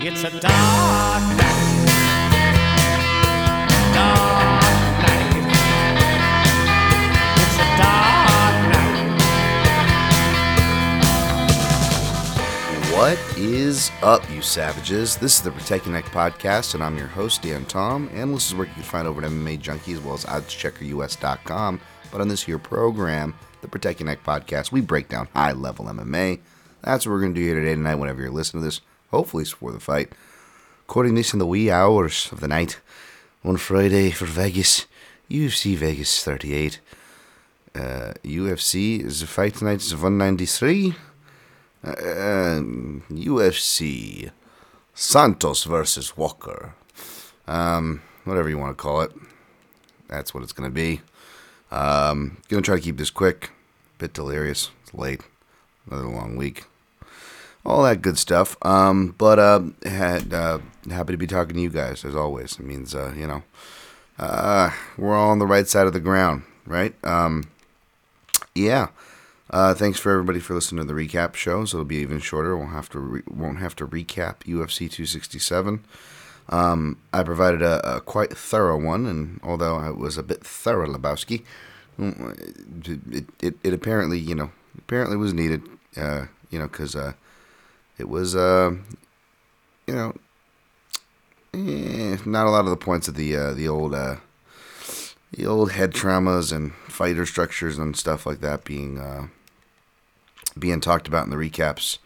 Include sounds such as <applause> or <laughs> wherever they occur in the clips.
It's a dark night. Dark night. It's a dark night. What is up, you savages? This is the Protect Your Neck Podcast, and I'm your host, Dan Tom. And this is where you can find over at MMA Junkie as well as OddsCheckerUS.com. But on this here program, the Protect Your Neck Podcast, we break down high level MMA. That's what we're going to do here today, tonight, whenever you're listening to this. Hopefully, before the fight. Recording this in the wee hours of the night on Friday for Vegas, UFC Vegas 38. Uh, UFC is the fight tonight. It's 193. Uh, UFC Santos versus Walker. Um, whatever you want to call it. That's what it's going to be. Um, gonna try to keep this quick. Bit delirious. It's late. Another long week. All that good stuff. Um, but uh, had uh, happy to be talking to you guys as always. It means uh, you know, uh, we're all on the right side of the ground, right? Um, yeah. Uh, thanks for everybody for listening to the recap show. So it'll be even shorter. We won't have to re- won't have to recap UFC 267. Um, I provided a, a quite thorough one, and although I was a bit thorough, Lebowski, mm, it, it, it apparently you know apparently was needed. Uh, you know because it was uh, you know eh, not a lot of the points of the uh, the old uh, the old head traumas and fighter structures and stuff like that being uh, being talked about in the recaps,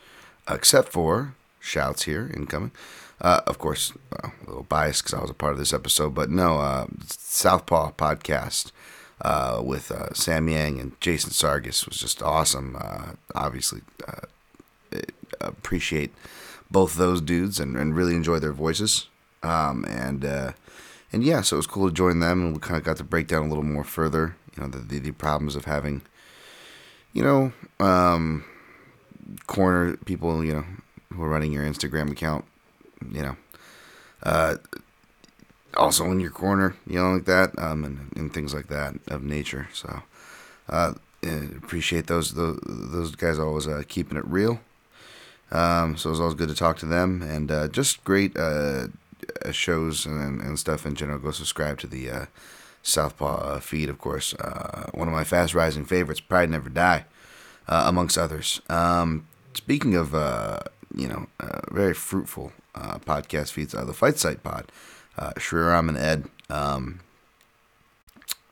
except for shouts here incoming. Uh, of course, well, a little biased because I was a part of this episode, but no, uh, Southpaw podcast uh, with uh, Sam Yang and Jason Sargis was just awesome. Uh, obviously, uh, appreciate both those dudes and, and really enjoy their voices. Um, and uh, and yeah, so it was cool to join them, and we kind of got to break down a little more further, you know, the the, the problems of having, you know, um, corner people, you know, who are running your Instagram account, you know, uh, also in your corner, you know, like that, um, and, and things like that of nature. So, uh, appreciate those those, those guys always uh, keeping it real. Um, so it was always good to talk to them, and uh, just great uh, shows and, and stuff in general. Go subscribe to the uh, Southpaw uh, feed, of course. Uh, one of my fast rising favorites, Pride Never Die, uh, amongst others. Um, speaking of, you know, very fruitful podcast feeds, the Fight Site Pod, uh, Shriram and Ed. Um,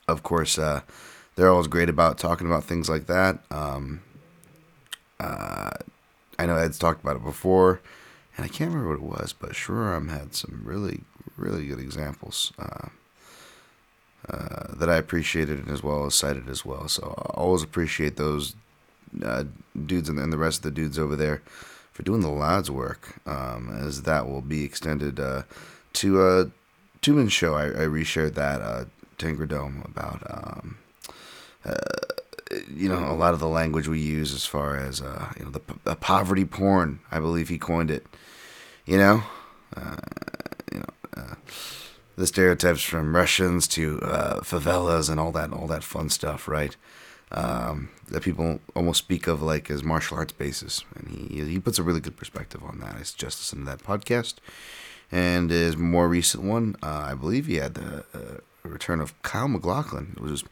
of course, they're always great about talking about things like that. Um, I know Ed's talked about it before, and I can't remember what it was, but Shriram had some really, really good examples uh, uh, that I appreciated as well as cited as well. So I always appreciate those uh, dudes and, and, the rest of the dudes over there for doing the lads work, um, as that will be extended uh, to a two man show. I, I reshared that uh, Dome about. Um, uh, you know a lot of the language we use as far as uh, you know the, the, poverty porn. I believe he coined it. You know, uh, you know uh, the stereotypes from Russians to uh, favelas and all that all that fun stuff, right? Um, that people almost speak of like as martial arts bases, and he he puts a really good perspective on that. I suggest listening to that podcast. And his more recent one, uh, I believe he had the uh, return of Kyle McLaughlin. It was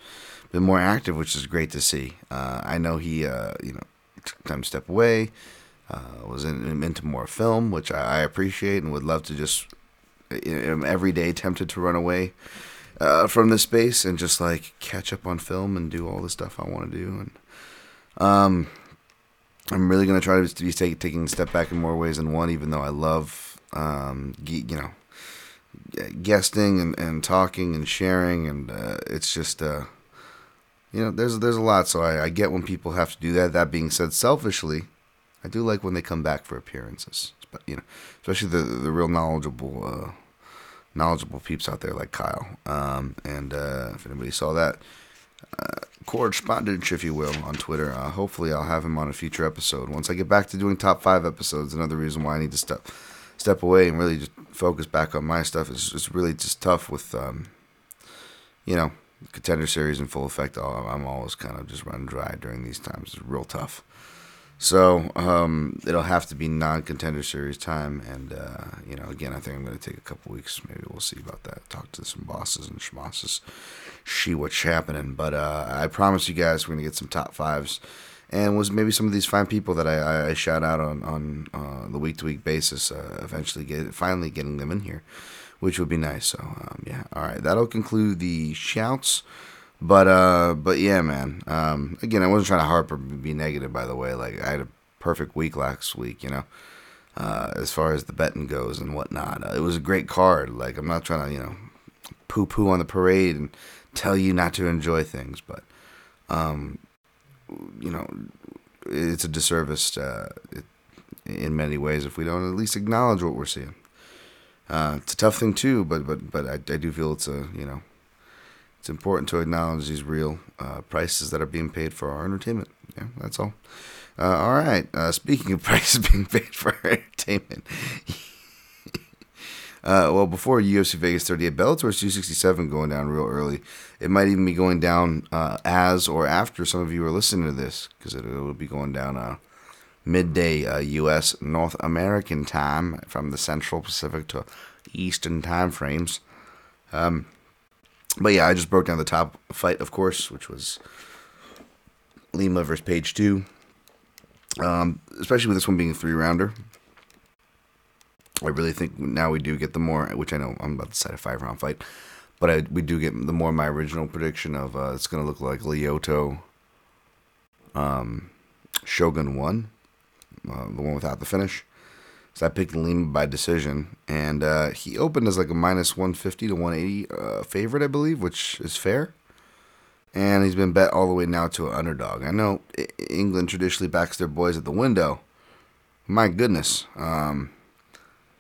been more active, which is great to see. Uh, I know he, uh, you know, took time to step away, uh, was in, into more film, which I, I, appreciate and would love to just, am every day tempted to run away uh, from this space and just like catch up on film and do all the stuff I want to do. And um, I'm really gonna try to be take, taking a step back in more ways than one, even though I love, um, you know, guesting and, and talking and sharing, and uh, it's just uh, you know, there's there's a lot. So I, I get when people have to do that. That being said, selfishly, I do like when they come back for appearances, but you know, especially the the real knowledgeable uh, knowledgeable peeps out there like Kyle. Um, and uh, if anybody saw that uh, correspondence, if you will, on Twitter, uh, hopefully I'll have him on a future episode. Once I get back to doing top five episodes, another reason why I need to step step away and really just focus back on my stuff is just really just tough with, um, you know, contender series in full effect. I'm always kind of just run dry during these times. It's real tough. So um, it'll have to be non-contender series time, and uh, you know, again, I think I'm going to take a couple weeks. Maybe we'll see about that. Talk to some bosses and schmosses, see what's happening. But uh, I promise you guys, we're going to get some top fives, and was maybe some of these fine people that I, I shout out on on uh, the week-to-week basis. Uh, eventually, get finally getting them in here, which would be nice. So um, yeah, all right, that'll conclude the shouts. But uh, but yeah, man. Um, again, I wasn't trying to harp or be negative. By the way, like I had a perfect week last week. You know, uh, as far as the betting goes and whatnot, uh, it was a great card. Like I'm not trying to you know poo poo on the parade and tell you not to enjoy things, but um, you know, it's a disservice uh, it, in many ways if we don't at least acknowledge what we're seeing. Uh, it's a tough thing too, but but but I, I do feel it's a you know it's important to acknowledge these real uh, prices that are being paid for our entertainment. Yeah, that's all. Uh, all right. Uh, speaking of <laughs> prices being paid for our entertainment. <laughs> Uh, well, before UFC Vegas 38, Bellator's 267 going down real early. It might even be going down as or after some of you are listening to this, because it, will be going down uh, midday U.S. North American time from the Central Pacific to Eastern time frames. Um, but yeah, I just broke down the top fight, of course, which was Lima versus Page Two. Um, especially with this one being a three rounder. I really think now we do get the more, which I know I'm about to say a five round fight, but I, we do get the more my original prediction of uh, it's going to look like Lyoto um, Shogun 1, uh, the one without the finish. So I picked Lima by decision, and uh, he opened as like a minus 150 to 180 uh, favorite, I believe, which is fair. And he's been bet all the way now to an underdog. I know England traditionally backs their boys at the window. My goodness. Um,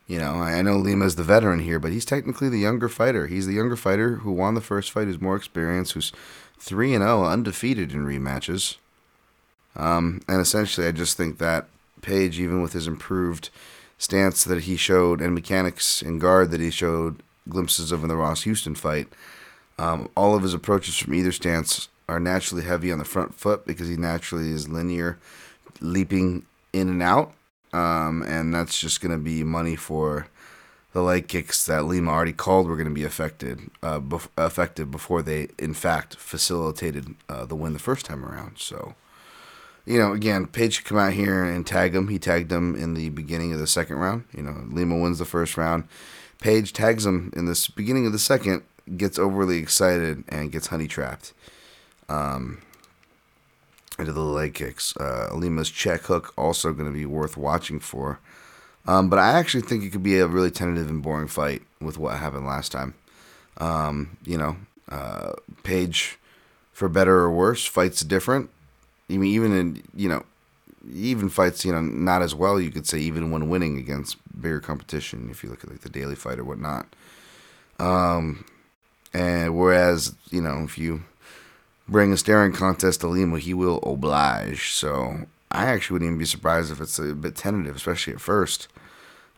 you know, I know Lima's the veteran here, but he's technically the younger fighter. He's the younger fighter who won the first fight, who's more experienced, who's 3 and 0, undefeated in rematches. Um, and essentially, I just think that Page, even with his improved stance that he showed and mechanics and guard that he showed glimpses of in the Ross Houston fight. Um, all of his approaches from either stance are naturally heavy on the front foot because he naturally is linear, leaping in and out. Um, and that's just going to be money for the leg kicks that Lima already called were going to be affected, uh, bef- effective before they, in fact, facilitated uh, the win the first time around. So you know, again, Page come out here and tag him. He tagged him in the beginning of the second round. You know, Lima wins the first round. Page tags him in the beginning of the second, gets overly excited and gets honey trapped. Um, into the leg kicks. Uh, Lima's check hook also going to be worth watching for. Um, but I actually think it could be a really tentative and boring fight with what happened last time. Um, you know, uh, Page, for better or worse, fights different. I mean, even in you know, even fights you know not as well. You could say even when winning against bigger competition, if you look at like the Daley fight or whatnot. Um, and whereas you know if you bring a staring contest to Lima, he will oblige. So I actually wouldn't even be surprised if it's a bit tentative, especially at first.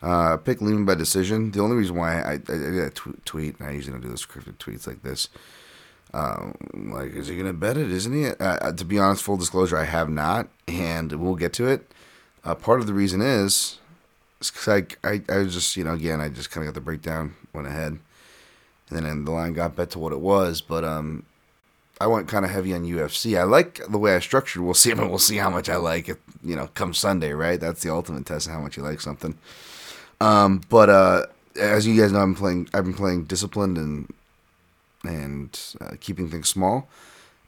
Uh, pick Lima by decision. The only reason why I, I, I did a tweet, and I usually don't do those scripted tweets like this. Um, like, is he gonna bet it? Isn't he? Uh, uh, to be honest, full disclosure, I have not, and we'll get to it. Uh, part of the reason is, because I, I, I was just, you know, again, I just kind of got the breakdown, went ahead, and then the line got bet to what it was. But um, I went kind of heavy on UFC. I like the way I structured. We'll see. <laughs> We'll see how much I like it. You know, come Sunday, right? That's the ultimate test of how much you like something. Um, but uh, as you guys know, I'm playing. I've been playing disciplined and and uh, keeping things small.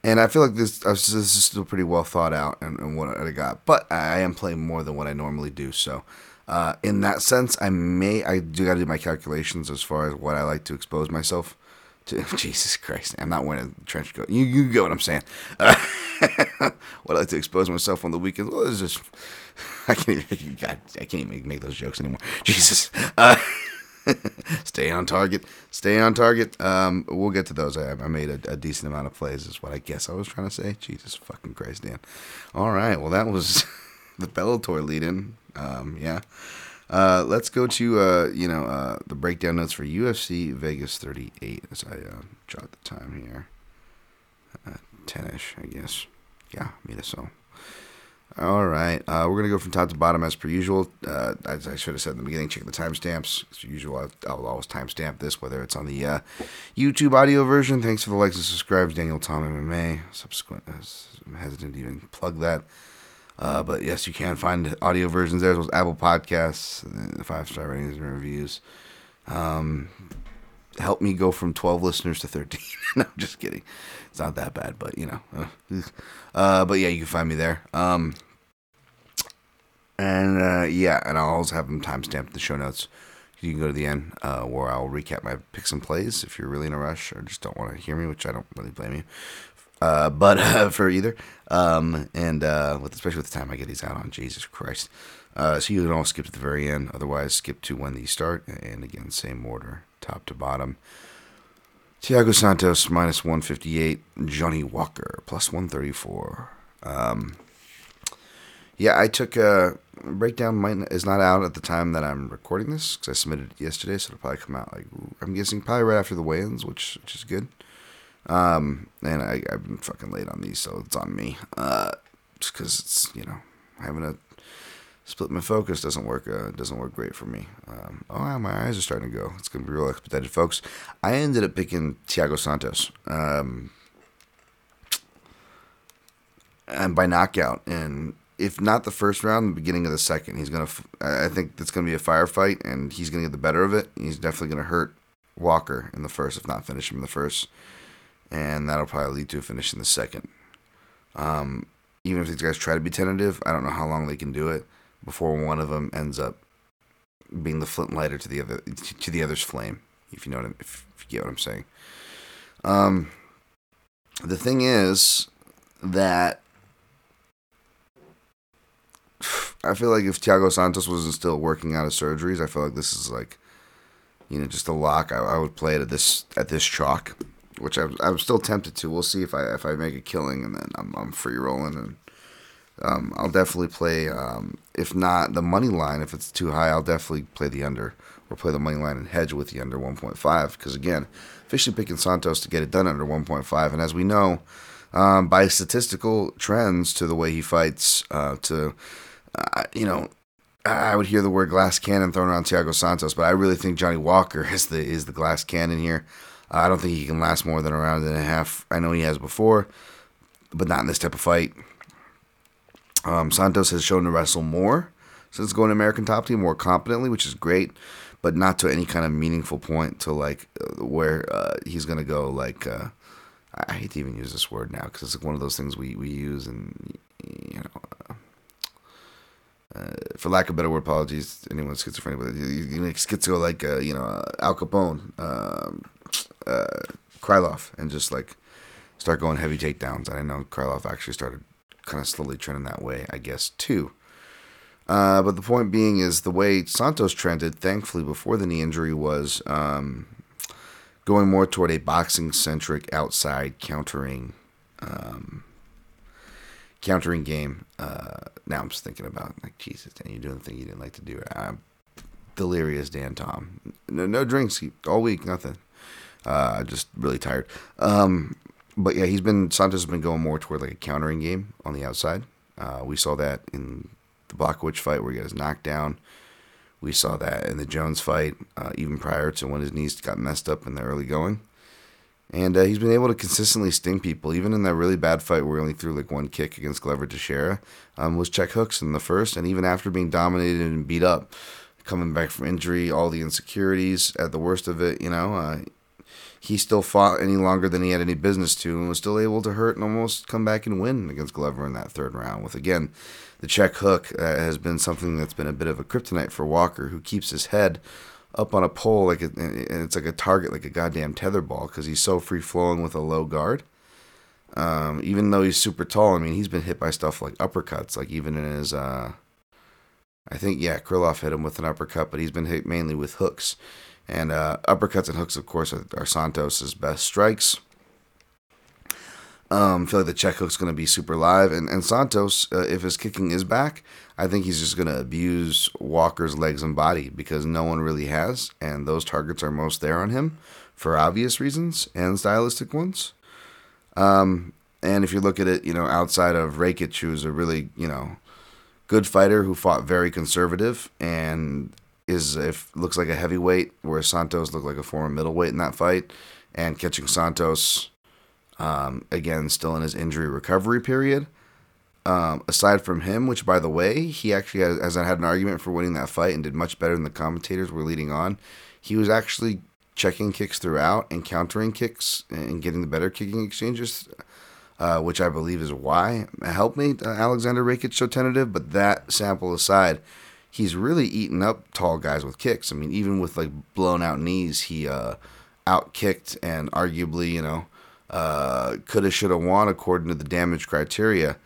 And I feel like this, uh, this is still pretty well thought out and, and, what I got. But I am playing more than what I normally do. So, uh, in that sense, I may, I do got to do my calculations as far as what I like to expose myself to. <laughs> Jesus Christ, I'm not wearing a trench coat. You, you get what I'm saying. Uh, <laughs> what I like to expose myself on the weekends. Well, it's just <laughs> I can't even, God, I can't even make those jokes anymore. Jesus. Uh, <laughs> stay on target. Stay on target. Um, we'll get to those. I, I made a, a, decent amount of plays, is what I guess I was trying to say. Jesus fucking Christ, Dan. All right. Well, that was <laughs> the Bellator lead in. Um, yeah. Uh, let's go to uh, you know uh, the breakdown notes for UFC Vegas 38 as I uh, jot the time here. 10ish, uh, I guess. Yeah, me so. All right, uh, we're gonna go from top to bottom as per usual. Uh, as I should have said in the beginning, check the timestamps. As usual, I'll, always timestamp this, whether it's on the uh, YouTube audio version. Thanks for the likes and subscribes, Daniel Tom MMA. Subsequent, I'm hesitant to even plug that, uh, but yes, you can find audio versions there as well as Apple Podcasts, uh, five star ratings and reviews. Um, help me go from 12 listeners to 13. <laughs> no, I'm just kidding. It's not that bad, but you know. <laughs> Uh, but yeah, you can find me there. Um, and uh, yeah, and I'll always have them timestamped in the show notes. You can go to the end uh, where I'll recap my picks and plays if you're really in a rush or just don't want to hear me, which I don't really blame you. Uh, but <laughs> uh, for either, um, and uh, with especially with the time I get these out on, Jesus Christ. Uh, so you can all skip to the very end. Otherwise, skip to when these start, and again, same order, top to bottom. Thiago Santos minus 158. Johnny Walker plus 134. Um, yeah, I took a breakdown. Might is not out at the time that I'm recording this because I submitted it yesterday, so it'll probably come out like I'm guessing probably right after the weigh-ins, which which is good. Um, and I I've been fucking late on these, so it's on me. Uh, just because it's you know having a split my focus doesn't work uh, doesn't work great for me. Um, oh, my eyes are starting to go. It's gonna be real expedited, folks. I ended up picking Thiago Santos, um, and by knockout, and if not the first round, the beginning of the second, he's gonna. I think it's gonna be a firefight, and he's gonna get the better of it. He's definitely gonna hurt Walker in the first, if not finish him in the first, and that'll probably lead to a finish in the second. Um, even if these guys try to be tentative, I don't know how long they can do it before one of them ends up being the flint lighter to the other to the other's flame. If you know what I'm, if, you get what I'm saying. Um, the thing is that <sighs> I feel like if Thiago Santos wasn't still working out of surgeries, I feel like this is like, you know, just a lock. I, I would play it at this at this chalk, which I'm, I'm still tempted to. We'll see if I if I make a killing and then I'm I'm free rolling and um, I'll definitely play. Um, if not the money line, if it's too high, I'll definitely play the under or play the money line and hedge with the under 1.5. Because again, officially picking Santos to get it done under 1.5, and as we know, um, by statistical trends to the way he fights, uh, to uh, you know, I would hear the word glass cannon thrown around Thiago Santos, but I really think Johnny Walker <laughs> is the is the glass cannon here. Uh, I don't think he can last more than a round and a half. I know he has before, but not in this type of fight. Um, Santos has shown to wrestle more since going to American Top Team more competently, which is great, but not to any kind of meaningful point to like uh, where uh, he's gonna go. Like uh, I hate to even use this word now because it's like one of those things we we use and you know. Uh, uh, for lack of better word, apologies anyone with schizophrenia, but you, you know, schizo like uh, you know Al Capone, um, Krylov, and just like start going heavy takedowns. I know Krylov actually started kind of slowly trending that way, I guess, too. Uh, but the point being is the way Santos trended, thankfully, before the knee injury was um, going more toward a boxing centric outside countering um, countering game. Uh, now I'm just thinking about like Jesus, Dan, you're doing the thing you didn't like to do. I'm delirious, Dan Tom. No, no drinks all week, nothing. Uh, just really tired. Um, but yeah, he's been Santos has been going more toward like a countering game on the outside. Uh, we saw that in the Blachowicz fight where he got his knockdown. We saw that in the Jones fight, uh, even prior to when his knees got messed up in the early going. And uh, he's been able to consistently sting people, even in that really bad fight where he only threw like one kick against Glover Teixeira, um, was check hooks in the first, and even after being dominated and beat up, coming back from injury, all the insecurities at the worst of it, you know, uh, he still fought any longer than he had any business to and was still able to hurt and almost come back and win against Glover in that third round. With again, the check hook uh, has been something that's been a bit of a kryptonite for Walker, who keeps his head up on a pole like a, and it's like a target like a goddamn tetherball because he's so free flowing with a low guard. Um, even though he's super tall, I mean he's been hit by stuff like uppercuts, like even in his uh, I think yeah, Krylov hit him with an uppercut, but he's been hit mainly with hooks. And uh, uppercuts and hooks, of course, are, are Santos's best strikes. Um, I feel like the check hook's going to be super live, and and Santos, uh, if his kicking is back, I think he's just going to abuse Walker's legs and body because no one really has, and those targets are most there on him for obvious reasons and stylistic ones. Um, and if you look at it, you know, outside of Rakic, who's a really you know good fighter who fought very conservative and is if looks like a heavyweight, whereas Santos looked like a former middleweight in that fight, and catching Santos um, again, still in his injury recovery period. Um, aside from him, which by the way, he actually has, has had an argument for winning that fight and did much better than the commentators were leading on. He was actually checking kicks throughout and countering kicks and getting the better kicking exchanges, uh, which I believe is why helped me uh, Alexander Rakic so tentative. But that sample aside, he's really eaten up tall guys with kicks. I mean, even with like blown out knees, he uh, out kicked and arguably, you know, uh, coulda, shoulda, won according to the damage criteria.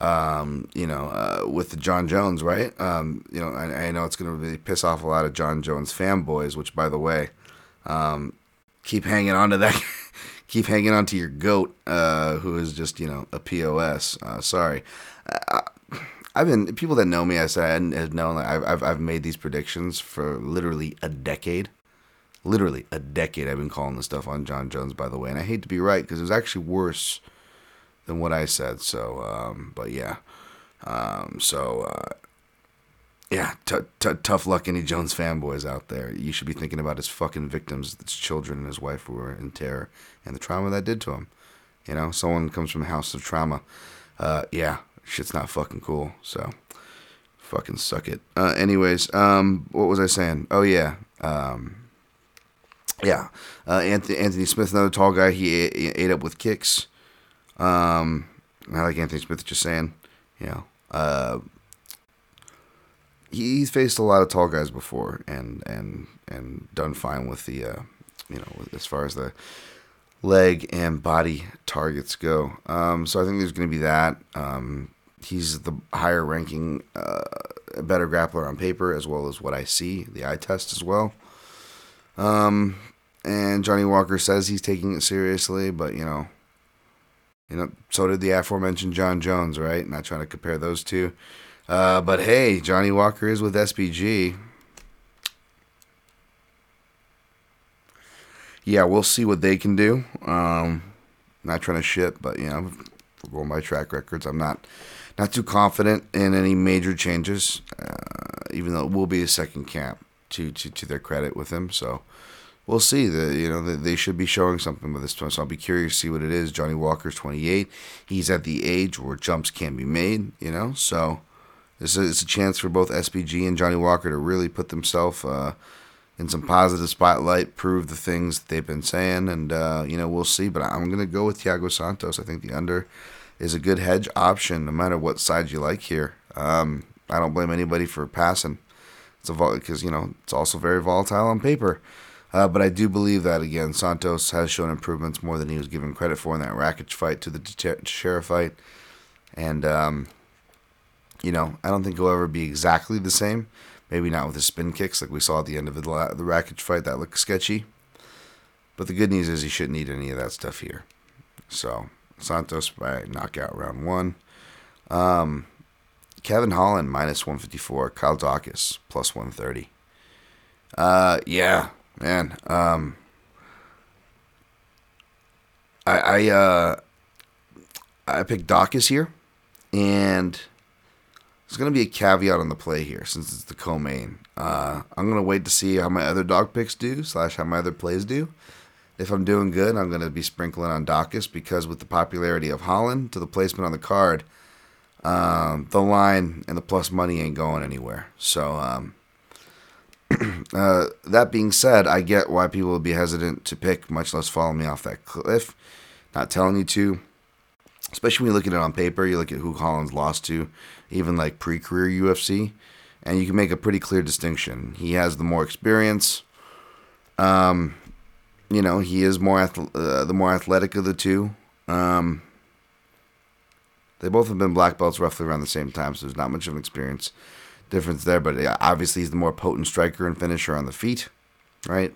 Um, you know, uh, with Jon Jones, right? Um, you know, I, I know it's to really piss off a lot of Jon Jones fanboys, which, by the way, um, keep hanging on to that. <laughs> keep hanging on to your goat, uh, who is just, you know, a POS. Uh, sorry. I, I've been, people that know me, I said, have known that I've, I've, I've made these predictions for literally a decade literally a decade I've been calling this stuff on Jon Jones, by the way. And I hate to be right because it was actually worse than what I said. So, um, but yeah. Um, so, uh, yeah, t- t- tough luck, any Jones fanboys out there. You should be thinking about his fucking victims, his children and his wife who were in terror, and the trauma that did to him. You know, someone comes from a house of trauma. Uh, yeah, shit's not fucking cool. So, fucking suck it. Uh, anyways, um, what was I saying? Oh yeah, um, yeah, uh, Anthony, Anthony Smith, another tall guy. He ate, he ate up with kicks. Um, I like Anthony Smith just saying, you know, uh, he's faced a lot of tall guys before and and and done fine with the, uh, you know, as far as the leg and body targets go. Um, so I think there's going to be that. Um, he's the higher ranking, uh, better grappler on paper as well as what I see the eye test as well. Um, and Johnny Walker says he's taking it seriously, but you know, you know, so did the aforementioned Jon Jones, right? Not trying to compare those two, uh, but hey, Johnny Walker is with SBG. Yeah, we'll see what they can do. Um, not trying to shit, but you know, going by track records, I'm not not too confident in any major changes. Uh, even though it will be a second camp to to to their credit with him, so we'll see. The you know they should be showing something with this one, so I'll be curious to see what it is. Johnny Walker's 28. He's at the age where jumps can be made. You know, so this is a chance for both SBG and Johnny Walker to really put themselves uh, in some positive spotlight, prove the things they've been saying, and uh, you know we'll see. But I'm gonna go with Thiago Santos. I think the under is a good hedge option, no matter what side you like here. Um, I don't blame anybody for passing. It's a because you know it's also very volatile on paper. Uh, but I do believe that again, Santos has shown improvements more than he was given credit for in that Rakic fight to the Teixeira fight, and um, you know I don't think he'll ever be exactly the same. Maybe not with his spin kicks like we saw at the end of the the Rakic fight. That looked sketchy. But the good news is he shouldn't need any of that stuff here. So Santos by knockout round one. Um, Kevin Holland minus 154. Kyle Daukaus plus 130. Uh, yeah, man. Um, I I uh, I picked Daukaus here, and there's gonna be a caveat on the play here since it's the co-main. Uh, I'm gonna wait to see how my other dog picks do slash how my other plays do. If I'm doing good, I'm gonna be sprinkling on Daukaus because with the popularity of Holland to the placement on the card, um, the line and the plus money ain't going anywhere. So um, <clears throat> uh, that being said, I get why people would be hesitant to pick, much less follow me off that cliff. Not telling you to, especially when you look at it on paper. You look at who Collins lost to, even like pre-career UFC, and you can make a pretty clear distinction. He has the more experience. Um, you know, he is more uh, the more athletic of the two. Um, they both have been black belts roughly around the same time, so there's not much of an experience difference there. But obviously, he's the more potent striker and finisher on the feet, right?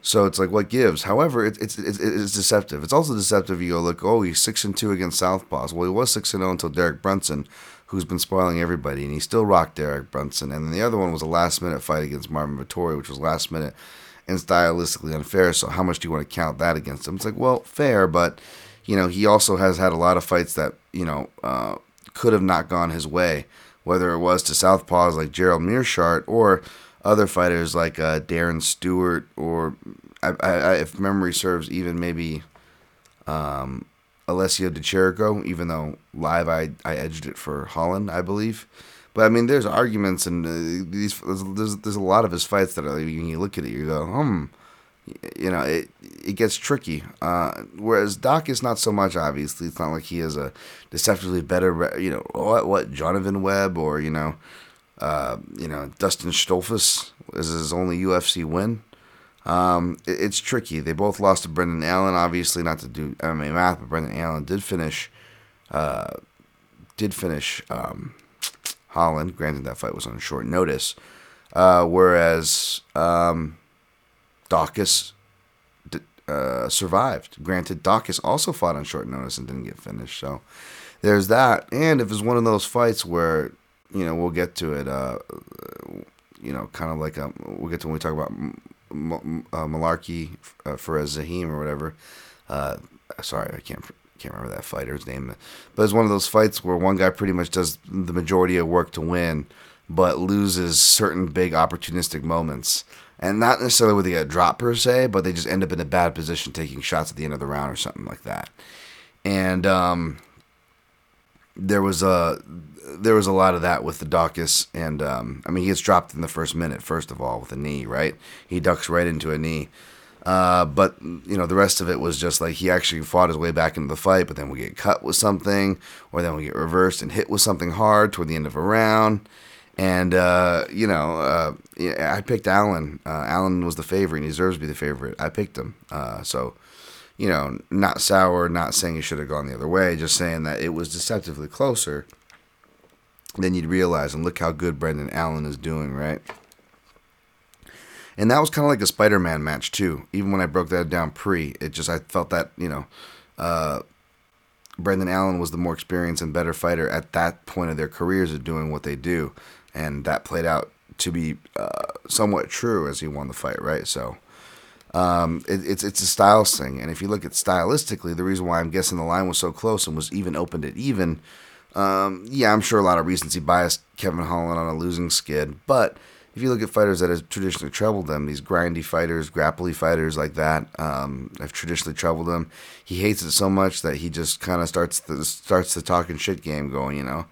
So it's like what gives. However, it, it's it's it's deceptive. It's also deceptive. You go look, oh, he's six and two against Southpaws. Well, he was six and zero until Derek Brunson, who's been spoiling everybody, and he still rocked Derek Brunson. And then the other one was a last minute fight against Marvin Vettori, which was last minute and stylistically unfair. So how much do you want to count that against him? It's like, well, fair, but you know, he also has had a lot of fights that you know uh, could have not gone his way, whether it was to Southpaws like Gerald Meerschaert or other fighters like uh, Darren Stewart or, I, I, if memory serves, even maybe um, Alessio Di Chirico, even though live I, I edged it for Holland, I believe. But I mean, there's arguments and uh, these there's, there's a lot of his fights that are, when you look at it, you go, hmm, you know, it it gets tricky. Uh, whereas Doc is not so much. Obviously, it's not like he is a deceptively better, you know, what what Jonathan Webb or you know, uh, you know, Dustin Stoltzfus is his only UFC win. Um, it, it's tricky. They both lost to Brendan Allen. Obviously, not to do MMA math, but Brendan Allen did finish. Uh, did finish um, Holland. Granted, that fight was on short notice. Uh, whereas um, Daukaus uh, survived. Granted, Daukaus also fought on short notice and didn't get finished. So there's that. And if it's one of those fights where you know, we'll get to it. Uh, you know, kind of like a, um, we'll get to when we talk about M- uh, Malarkey uh, a Zahim or whatever. Uh, sorry, I can't can't remember that fighter's name, but it's one of those fights where one guy pretty much does the majority of work to win, but loses certain big opportunistic moments. And not necessarily where they get dropped per se, but they just end up in a bad position taking shots at the end of the round or something like that. And um, there was a there was a lot of that with the Daukaus, and um, I mean he gets dropped in the first minute. First of all, with a knee, right? He ducks right into a knee. Uh, but you know the rest of it was just like he actually fought his way back into the fight, but then we get cut with something, or then we get reversed and hit with something hard toward the end of a round. And uh, you know, uh, I picked Allen. Uh, Allen was the favorite, and he deserves to be the favorite. I picked him. Uh, so you know, not sour, not saying he should have gone the other way, just saying that it was deceptively closer than you'd realize. And look how good Brendan Allen is doing, right? And that was kind of like a Spider Man match, too. Even when I broke that down pre, it just, I felt that, you know, uh, Brendan Allen was the more experienced and better fighter at that point of their careers of doing what they do. And that played out to be uh, somewhat true as he won the fight, right? So um, it, it's it's a styles thing, and if you look at stylistically, the reason why I'm guessing the line was so close and was even opened at even, um, yeah, I'm sure a lot of recency biased Kevin Holland on a losing skid, but if you look at fighters that have traditionally troubled them, these grindy fighters, grapply fighters like that, um, have traditionally troubled him. He hates it so much that he just kind of starts the starts the talking shit game going, you know,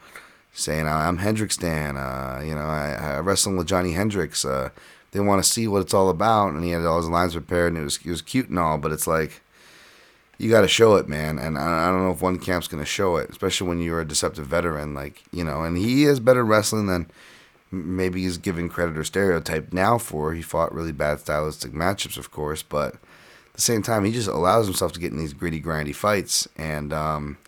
saying I'm Hendricks Dan, uh, you know, I, I wrestled with Johnny Hendricks. Uh, they want to see what it's all about, and he had all his lines prepared, and it was it was cute and all, but it's like you got to show it, man. And I, don't know if one camp's gonna show it, especially when you're a deceptive veteran, like you know. And he is better wrestling than maybe he's given credit or stereotype now for. He fought really bad stylistic matchups, of course, but at the same time, he just allows himself to get in these gritty, grindy fights, and um,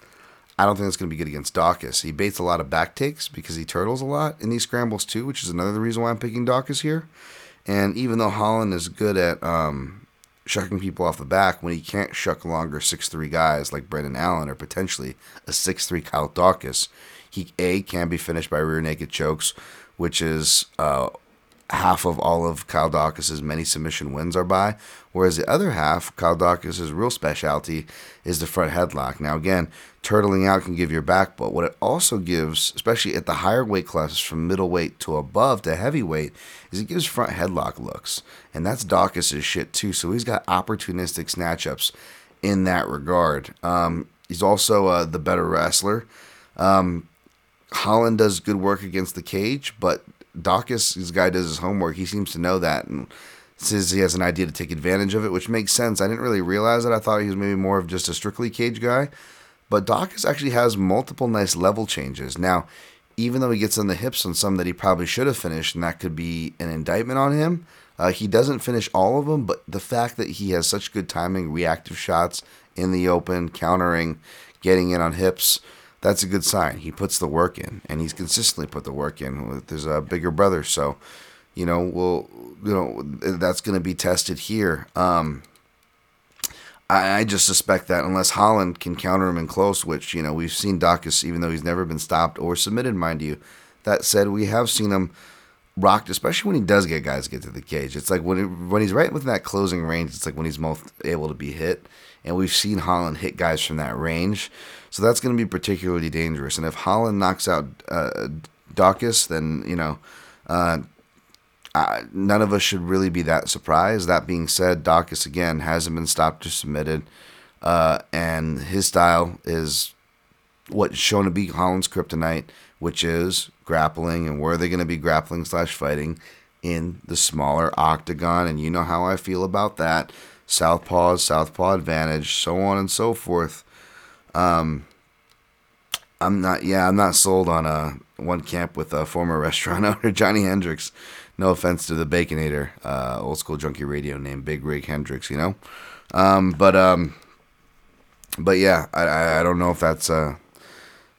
I don't think that's going to be good against Daukaus. He baits a lot of back takes because he turtles a lot in these scrambles too, which is another reason why I'm picking Daukaus here. And even though Holland is good at um, shucking people off the back, when he can't shuck longer six three guys like Brendan Allen or potentially a six three Kyle Daukaus, he a can be finished by rear naked chokes, which is uh, half of all of Kyle Daukaus's many submission wins are by, whereas the other half, Kyle Daukaus's real specialty, is the front headlock. Now again, turtling out can give your back, but what it also gives, especially at the higher weight classes from middleweight to above to heavyweight, is it gives front headlock looks, and that's Daukaus's shit too. So he's got opportunistic snatch ups in that regard. Um, he's also uh, the better wrestler. Um, Holland does good work against the cage, but Daukaus, this guy does his homework. He seems to know that and says he has an idea to take advantage of it, which makes sense. I didn't really realize that. I thought he was maybe more of just a strictly cage guy. But Daukaus actually has multiple nice level changes. Now, even though he gets on the hips on some that he probably should have finished, and that could be an indictment on him, Uh, he doesn't finish all of them, but the fact that he has such good timing, reactive shots in the open, countering, getting in on hips, that's a good sign. He puts the work in, and he's consistently put the work in with his uh, bigger brother. So, you know, we'll, you know, that's going to be tested here. Um, I, I just suspect that unless Holland can counter him in close, which you know we've seen Daukaus, even though he's never been stopped or submitted, mind you. That said, we have seen him rocked, especially when he does get guys get to the cage. It's like when it, when he's right within that closing range. It's like when he's most able to be hit, and we've seen Holland hit guys from that range. So that's going to be particularly dangerous. And if Holland knocks out uh, Daukaus, then you know. Uh, none of us should really be that surprised. That being said, Daukaus again hasn't been stopped or submitted, uh, and his style is what's shown to be Holland's kryptonite, which is grappling. And where are they going to be grappling slash fighting in the smaller octagon? And you know how I feel about that. Southpaws, southpaw advantage, so on and so forth. Um, I'm not. Yeah, I'm not sold on a one camp with a former <laughs> restaurant owner Johnny Hendricks. No offense to the Baconator, uh, old school junkie radio named Big Rig Hendricks, you know. Um, but um, but yeah, I, I don't know if that's uh,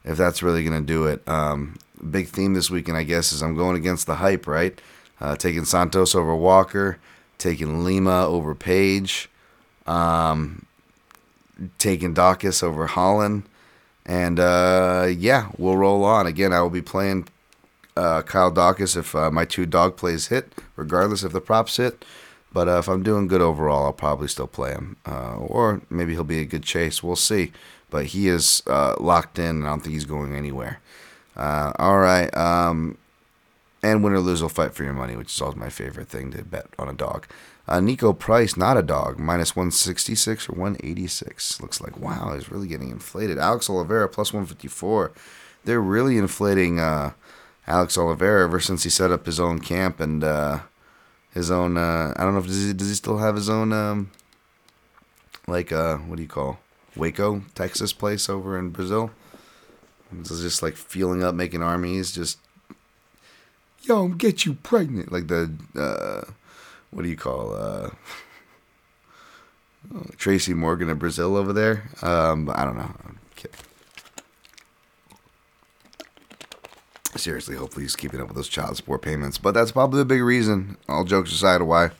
if that's really gonna do it. Um, big theme this weekend, I guess, is I'm going against the hype, right? Uh, taking Santos over Walker, taking Lima over Page, um, taking Daukaus over Holland, and uh, yeah, we'll roll on. Again, I will be playing uh, Kyle Daukaus if uh, my two dog plays hit, regardless if the props hit. But uh, if I'm doing good overall, I'll probably still play him. Uh, or maybe he'll be a good chase. We'll see. But he is uh, locked in, and I don't think he's going anywhere. All right. Um, and win or lose, will fight for your money, which is always my favorite thing to bet on a dog. Niko Price, not a dog, minus 166 or 186. Looks like, wow, he's really getting inflated. Alex Oliveira, plus 154. They're really inflating Alex Oliveira ever since he set up his own camp and uh, his own. Uh, I don't know if does he, does he still have his own um, like uh, what do you call Waco, Texas place over in Brazil. It's just like fueling up, making armies. Just yo, get you pregnant. Like the uh, what do you call uh, Tracy Morgan of Brazil over there. Um, I don't know. I'm kidding. seriously, hopefully he's keeping up with those child support payments. But that's probably the big reason, all jokes aside, why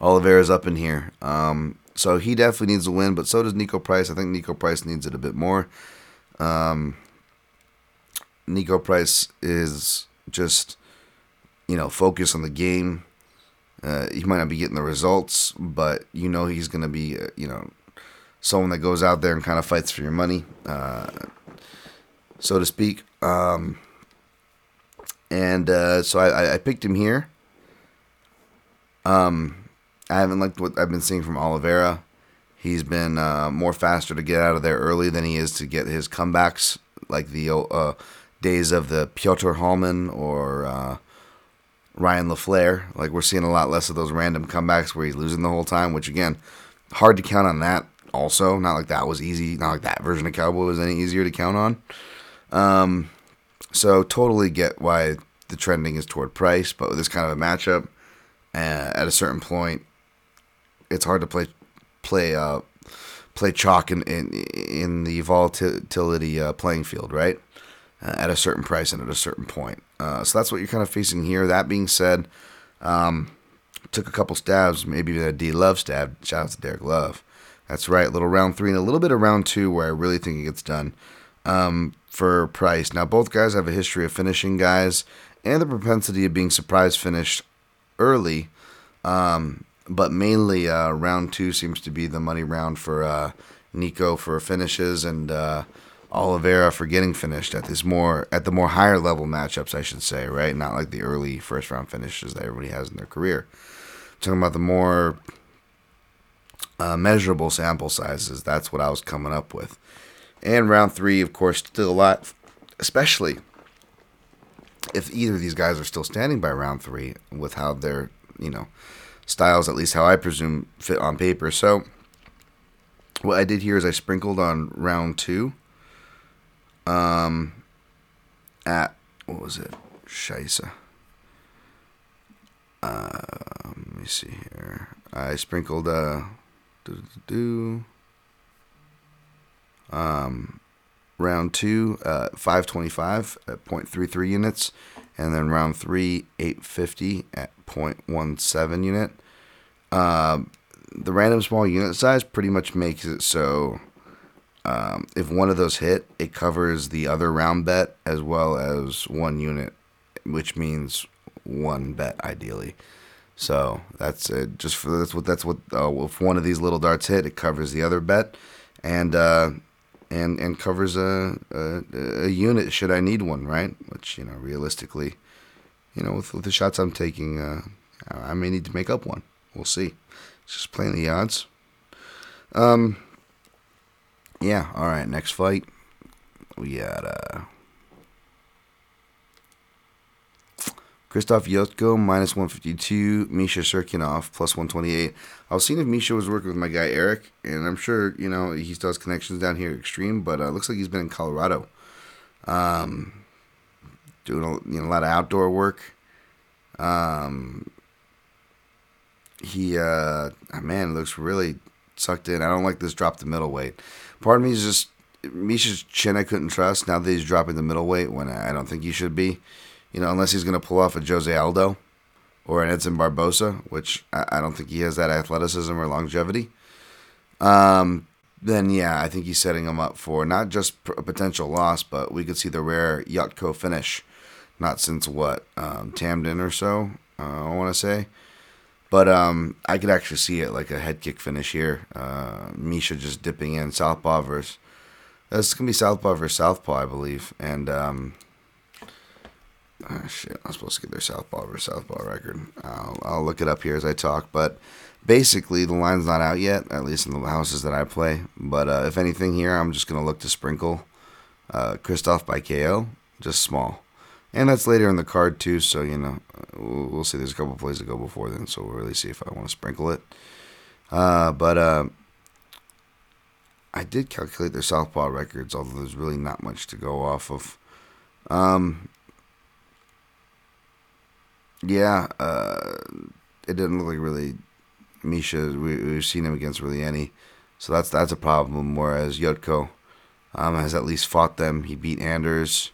Oliveira's up in here. Um, so he definitely needs a win, but so does Niko Price. I think Niko Price needs it a bit more. Um, Niko Price is just, you know, focus on the game. Uh, he might not be getting the results, but you know he's going to be, uh, you know, someone that goes out there and kind of fights for your money. Uh, so to speak. Um, and uh, so I, I picked him here. Um, I haven't liked what I've been seeing from Oliveira. He's been uh, more faster to get out of there early than he is to get his comebacks, like the uh, days of the Piotr Hallmann or uh, Ryan LaFlare. Like we're seeing a lot less of those random comebacks where he's losing the whole time, which again, hard to count on that. Also, not like that was easy. Not like that version of Cowboy was any easier to count on. Um, so totally get why the trending is toward price, but with this kind of a matchup, uh, at a certain point, it's hard to play play uh, play chalk in in, in the volatility uh, playing field, right? At a certain price and at a certain point. Uh, so that's what you're kind of facing here. That being said, um, took a couple stabs, maybe a D Love stab. Shout out to Derek Love. That's right, little round three and a little bit of round two where I really think it gets done. Um, for Price. Now, both guys have a history of finishing guys and the propensity of being surprise finished early. Um, but mainly, uh, round two seems to be the money round for uh, Niko for finishes and uh, Oliveira for getting finished at this more at the more higher level matchups, I should say, right? Not like the early first round finishes that everybody has in their career. talking about the more uh, measurable sample sizes. That's what I was coming up with. And round three, of course, still a lot, especially if either of these guys are still standing by round three with how their, you know, styles, at least how I presume, fit on paper. So what I did here is I sprinkled on round two. Um, at what was it? Scheisse. Uh, let me see here. I sprinkled uh, do, do, um, round two, uh, 525 at 0.33 units, and then round three, 850 at 0.17 unit. Um, the random small unit size pretty much makes it so um, if one of those hit, it covers the other round bet as well as one unit, which means one bet ideally. So that's it. Just for that's what that's what uh, if one of these little darts hit, it covers the other bet, and uh, and and covers a, a, a unit should I need one, right? Which you know realistically, you know with, with the shots I'm taking, uh, I may need to make up one. We'll see. It's just playing the odds. Um. Yeah. All right. Next fight, we got uh. Krzysztof Jotko minus 152, Misha Cirkunov plus 128. I was seeing if Misha was working with my guy Eric, and I'm sure you know he still has connections down here Extreme, but uh, looks like he's been in Colorado, um, doing a, you know, a lot of outdoor work. Um, he uh, man looks really sucked in. I don't like this drop to middleweight. Part of me is just Misha's chin I couldn't trust. Now that he's dropping the middleweight when I don't think he should be you know, unless he's going to pull off a Jose Aldo or an Edson Barbosa, which I, I don't think he has that athleticism or longevity. Um, then yeah, I think he's setting him up for not just a potential loss, but we could see the rare Jotko finish. Not since what um, Tamdan or so, uh, I want to say, but um, I could actually see it like a head kick finish here. Uh, Misha just dipping in southpaw versus. This gonna be southpaw versus southpaw, I believe, and um, Oh, shit, I'm supposed to get their Southpaw versus Southpaw record. I'll, I'll look it up here as I talk. But basically, the line's not out yet, at least in the houses that I play. But uh, if anything here, I'm just to look to sprinkle uh, Krzysztof by KO, just small. And that's later in the card, too. So, you know, we'll, see. There's a couple plays to go before then. So we'll really see if I want to sprinkle it. Uh, but uh, I did calculate their Southpaw records, although there's really not much to go off of. Um, yeah, uh, it didn't look like really Misha. We, we've seen him against really any, so that's that's a problem. Whereas Jotko um, has at least fought them. He beat Anders.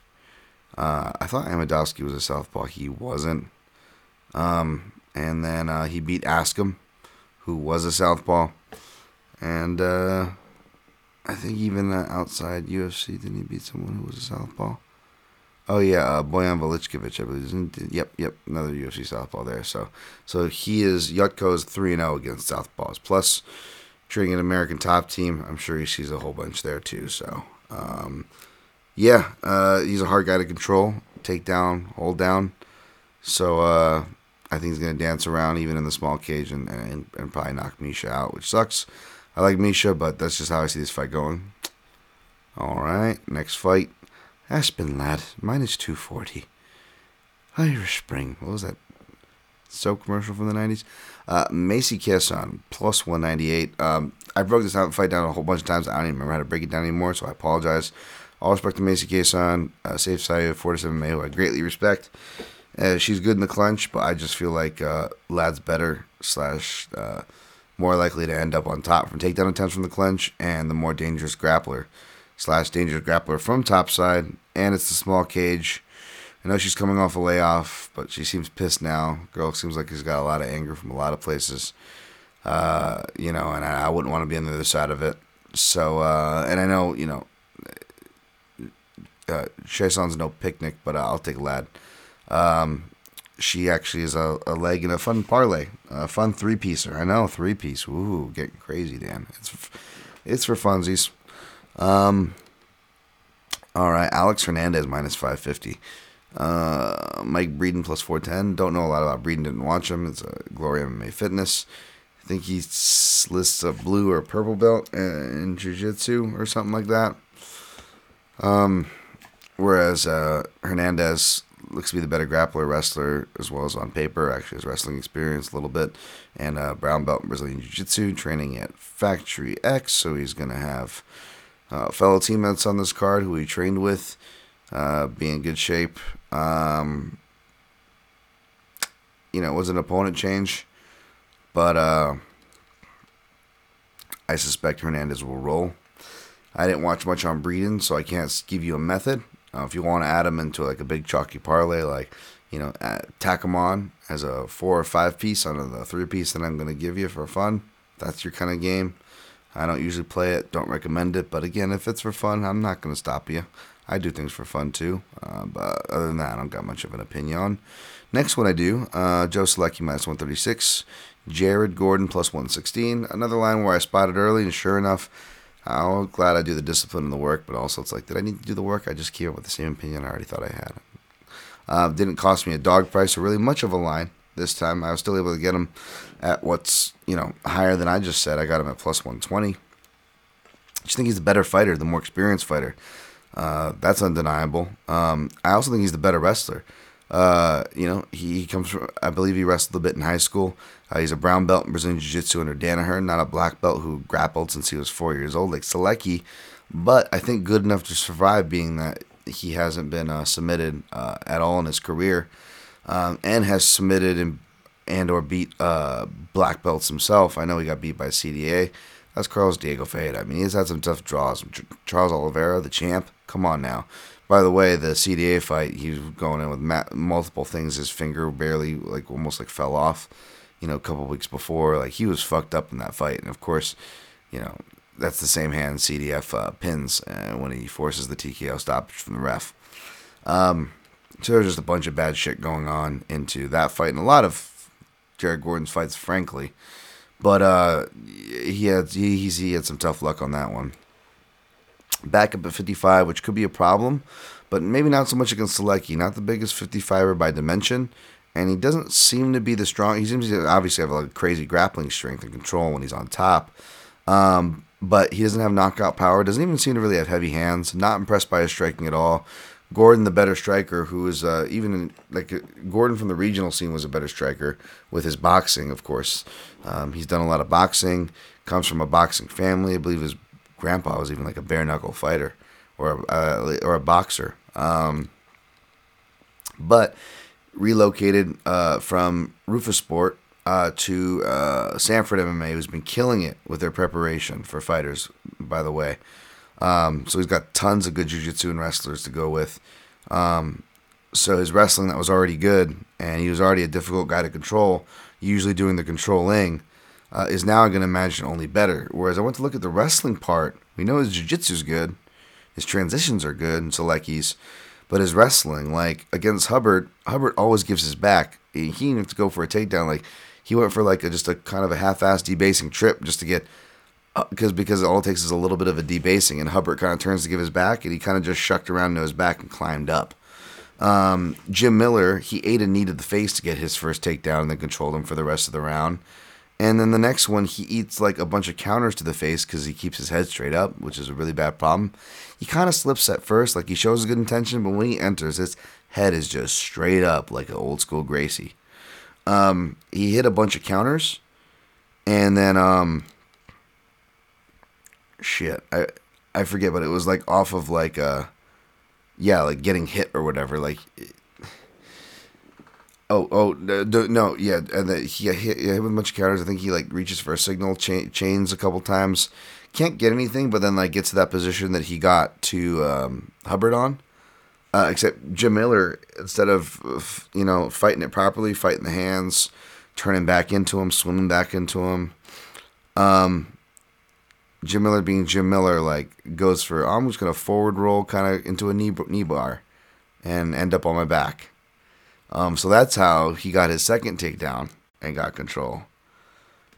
Uh, I thought Amedovski was a southpaw. He wasn't. Um, and then uh, he beat Askham, who was a southpaw. And uh, I think even outside UFC, didn't he beat someone who was a southpaw? Oh yeah, uh, Bojan Velickovic, I believe. Yep, yep, another UFC southpaw there. So, so he is Jotko's three and zero oh against southpaws. Plus, treating an American top team, I'm sure he sees a whole bunch there too. So, um, yeah, uh, he's a hard guy to control, take down, hold down. So, uh, I think he's gonna dance around even in the small cage and, and and probably knock Misha out, which sucks. I like Misha, but that's just how I see this fight going. All right, next fight. Aspen Ladd, minus 240. Irish Spring. What was that? Soap commercial from the 90s. Uh, Macy Chiasson, plus 198. Um, I broke this down, fight down a whole bunch of times. I don't even remember how to break it down anymore, so I apologize. All respect to Macy Chiasson, uh, safe side of 47 May, who I greatly respect. Uh, she's good in the clinch, but I just feel like uh, Ladd's better, slash, uh, more likely to end up on top from takedown attempts from the clinch, and the more dangerous grappler slash dangerous grappler from topside, and it's the small cage. I know she's coming off a layoff, but she seems pissed now. Girl seems like she's got a lot of anger from a lot of places. Uh, you know, and I, I, wouldn't want to be on the other side of it. So, uh, and I know, you know, uh, no picnic, but I'll take Ladd. Um, she actually is a, a leg in a fun parlay, a fun three piecer. I know, three piece. Ooh, getting crazy, Dan. It's it's for funsies. Um, all right, Alex Hernandez minus 550. Uh, Mike Breeden plus 410. Don't know a lot about Breeden, didn't watch him. It's a Glory MMA Fitness. I think he lists a blue or purple belt in Jiu Jitsu or something like that. Um, whereas uh, Hernandez looks to be the better grappler, wrestler, as well as on paper. Actually, has wrestling experience a little bit, and uh, brown belt in Brazilian Jiu Jitsu, training at Factory X. So he's going to have uh, fellow teammates on this card who he trained with, uh, be in good shape. Um, you know, it was an opponent change, but uh, I suspect Hernandez will roll. I didn't watch much on Breeden, so I can't give you a method. Uh, if you want to add him into like a big chalky parlay, like you know, tack him on as a four or five piece on the three piece that I'm going to give you for fun. That's your kind of game. I don't usually play it, don't recommend it, but again, if it's for fun, I'm not going to stop you. I do things for fun too, uh, but other than that, I don't got much of an opinion on. Next one I do, uh, Joe Solecki minus 136, Jared Gordon plus 116. Another line where I spotted early, and sure enough, I'm glad I do the discipline and the work, but also it's like, did I need to do the work? I just came up with the same opinion I already thought I had. Uh, didn't cost me a dog price or really much of a line this time. I was still able to get him at what's you know higher than I just said. I got him at plus 120. I just think he's the better fighter, the more experienced fighter. Uh, that's undeniable. Um, I also think he's the better wrestler. Uh, you know, he, he, comes from, I believe he wrestled a bit in high school. Uh, he's a brown belt in Brazilian Jiu Jitsu under Danaher, not a black belt who grappled since he was four years old, like Solecki, but I think good enough to survive being that he hasn't been uh, submitted uh, at all in his career um, and has submitted and, and or beat uh, black belts himself. I know he got beat by CDA. That's Carlos Diego Ferreira. I mean, he's had some tough draws. Charles Oliveira, the champ, come on now. By the way, the CDA fight, he was going in with ma- multiple things. His finger barely, like, almost like fell off. You know, a couple weeks before, like he was fucked up in that fight. And of course, you know, that's the same hand CDF uh, pins uh, when he forces the TKO stoppage from the ref. Um, so there's just a bunch of bad shit going on into that fight, and a lot of Jared Gordon's fights, frankly. But uh, he had he, he had some tough luck on that one. Back up at 55, which could be a problem, but maybe not so much against Solecki. Not the biggest 55er by dimension, and he doesn't seem to be the strong. He seems to obviously have a like crazy grappling strength and control when he's on top. Um, but he doesn't have knockout power. Doesn't even seem to really have heavy hands. Not impressed by his striking at all. Gordon, the better striker, who is uh, even in, like uh, Gordon from the regional scene was a better striker with his boxing, of course. Um, he's done a lot of boxing. Comes from a boxing family. I believe his grandpa was even like a bare knuckle fighter or a, uh, or a boxer. Um, but relocated uh, from Roufusport uh, to uh, Sanford MMA, who's been killing it with their preparation for fighters, by the way. Um, so he's got tons of good jiu-jitsu and wrestlers to go with. Um, so his wrestling that was already good, and he was already a difficult guy to control, usually doing the controlling, uh, is now going to imagine only better. Whereas I went to look at the wrestling part, we know his jiu-jitsu is good, his transitions are good, and Solecki's, but his wrestling, like against Hubbard, Hubbard always gives his back. He didn't have to go for a takedown. Like he went for like a, just a kind of a half-ass debasing trip just to get because uh, because all it takes is a little bit of a debasing, and Hubbard kind of turns to give his back, and he kind of just shucked around to his back and climbed up. Um, Jim Miller, he ate a knee to the face to get his first takedown, and then controlled him for the rest of the round. And then the next one, he eats like a bunch of counters to the face because he keeps his head straight up, which is a really bad problem. He kind of slips at first, like he shows a good intention, but when he enters, his head is just straight up like an old school Gracie. Um, he hit a bunch of counters, and then um, shit, I I forget, but it was like off of like uh, yeah, like getting hit or whatever. Like, oh oh no, yeah, and the, he hit, hit with a bunch of counters. I think he like reaches for a signal, cha- chains a couple times, can't get anything, but then like gets to that position that he got to um, Hubbard on. Uh, except Jim Miller, instead of you know fighting it properly, fighting the hands, turning back into him, swimming back into him. Um, Jim Miller being Jim Miller, like goes for I'm just gonna forward roll kind of into a knee knee bar, and end up on my back. Um, so that's how he got his second takedown and got control.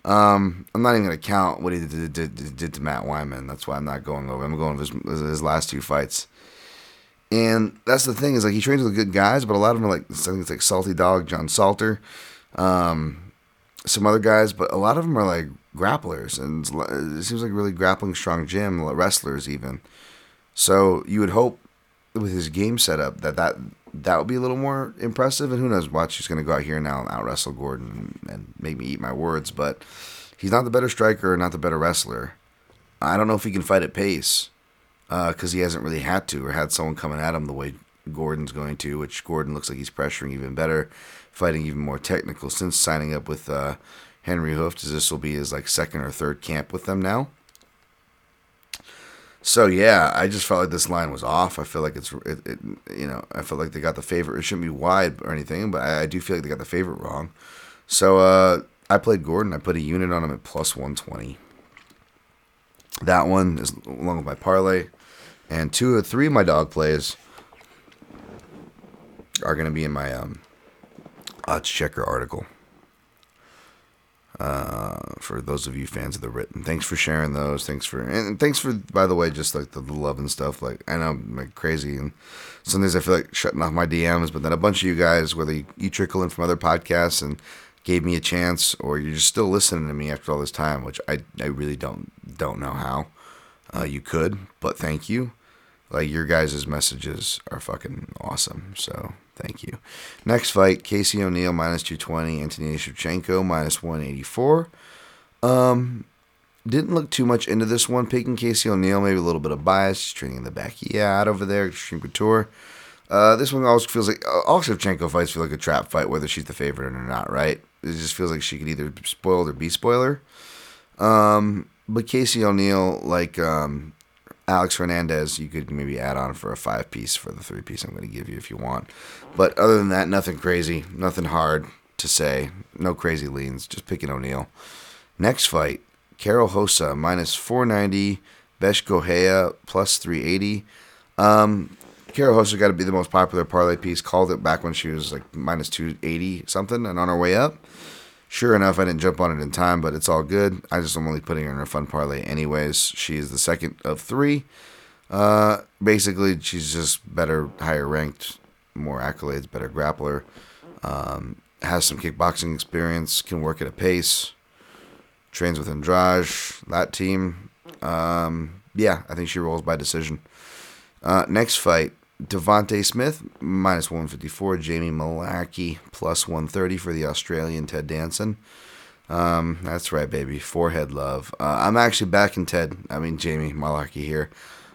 Um, I'm not even gonna count what he did, did, did, to Matt Wiman. That's why I'm not going over. I'm going with his, his last two fights. And that's the thing is like he trains with good guys, but a lot of them are like I think it's like Salty Dog, John Salter, um, some other guys, but a lot of them are like grapplers, and it seems like really grappling strong gym wrestlers even. So you would hope with his game setup that that that would be a little more impressive. And who knows? Watch, he's going to go out here now and out wrestle Gordon and make me eat my words. But he's not the better striker, not the better wrestler. I don't know if he can fight at pace because uh, he hasn't really had to or had someone coming at him the way Gordon's going to, which Gordon looks like he's pressuring even better. fighting even more technical since signing up with uh, Henry Hooft. This will be his like second or third camp with them now. So yeah, I just felt like this line was off. I feel like it's, it, it, you know, I feel like they got the favorite. It shouldn't be wide or anything, but I, I do feel like they got the favorite wrong. So uh, I played Gordon. I put a unit on him at plus one twenty. That one is along with my parlay, and two or three of my dog plays are going to be in my um, odds checker article. Uh, for those of you fans of the written, thanks for sharing those. Thanks for and thanks for by the way, just like the, the love and stuff. Like I know I'm like crazy, and sometimes I feel like shutting off my DMs, but then a bunch of you guys, whether you, you trickle in from other podcasts and gave me a chance, or you're just still listening to me after all this time, which I I really don't don't know how. Uh, you could, but thank you. Like your guys' messages are fucking awesome. So thank you. Next fight, Casey O'Neill minus two twenty, Antonina Shevchenko minus one eighty four. Um, didn't look too much into this one. Picking Casey O'Neill, maybe a little bit of bias. He's training the back yeah out over there, Extreme Couture. Uh, this one also feels like all Shevchenko fights feel like a trap fight, whether she's the favorite or not, right? It just feels like she could either spoil or be spoiler. Um, but Casey O'Neill, like um, Alex Fernandez, you could maybe add on for a five piece for the three piece I'm going to give you if you want. But other than that, nothing crazy, nothing hard to say, no crazy leans, just picking O'Neill. Next fight, Karol Hosa minus 490, Bethe Correia plus 380. Um, Karol Rosa got to be the most popular parlay piece. Called it back when she was like minus 280 something and on her way up. Sure enough, I didn't jump on it in time, but it's all good. I just am only putting her in a fun parlay anyways. She is the second of three. Uh, basically, she's just better, higher ranked, more accolades, better grappler. Um, has some kickboxing experience, can work at a pace. Trains with Andrade, that team. Um, yeah, I think she rolls by decision. Uh, next fight, Devonte Smith minus 154, Jamie Mullarkey plus 130 for the Australian Ted Danson. Um, that's right, baby. Forehead love. Uh, I'm actually backing Ted. I mean Jamie Mullarkey here.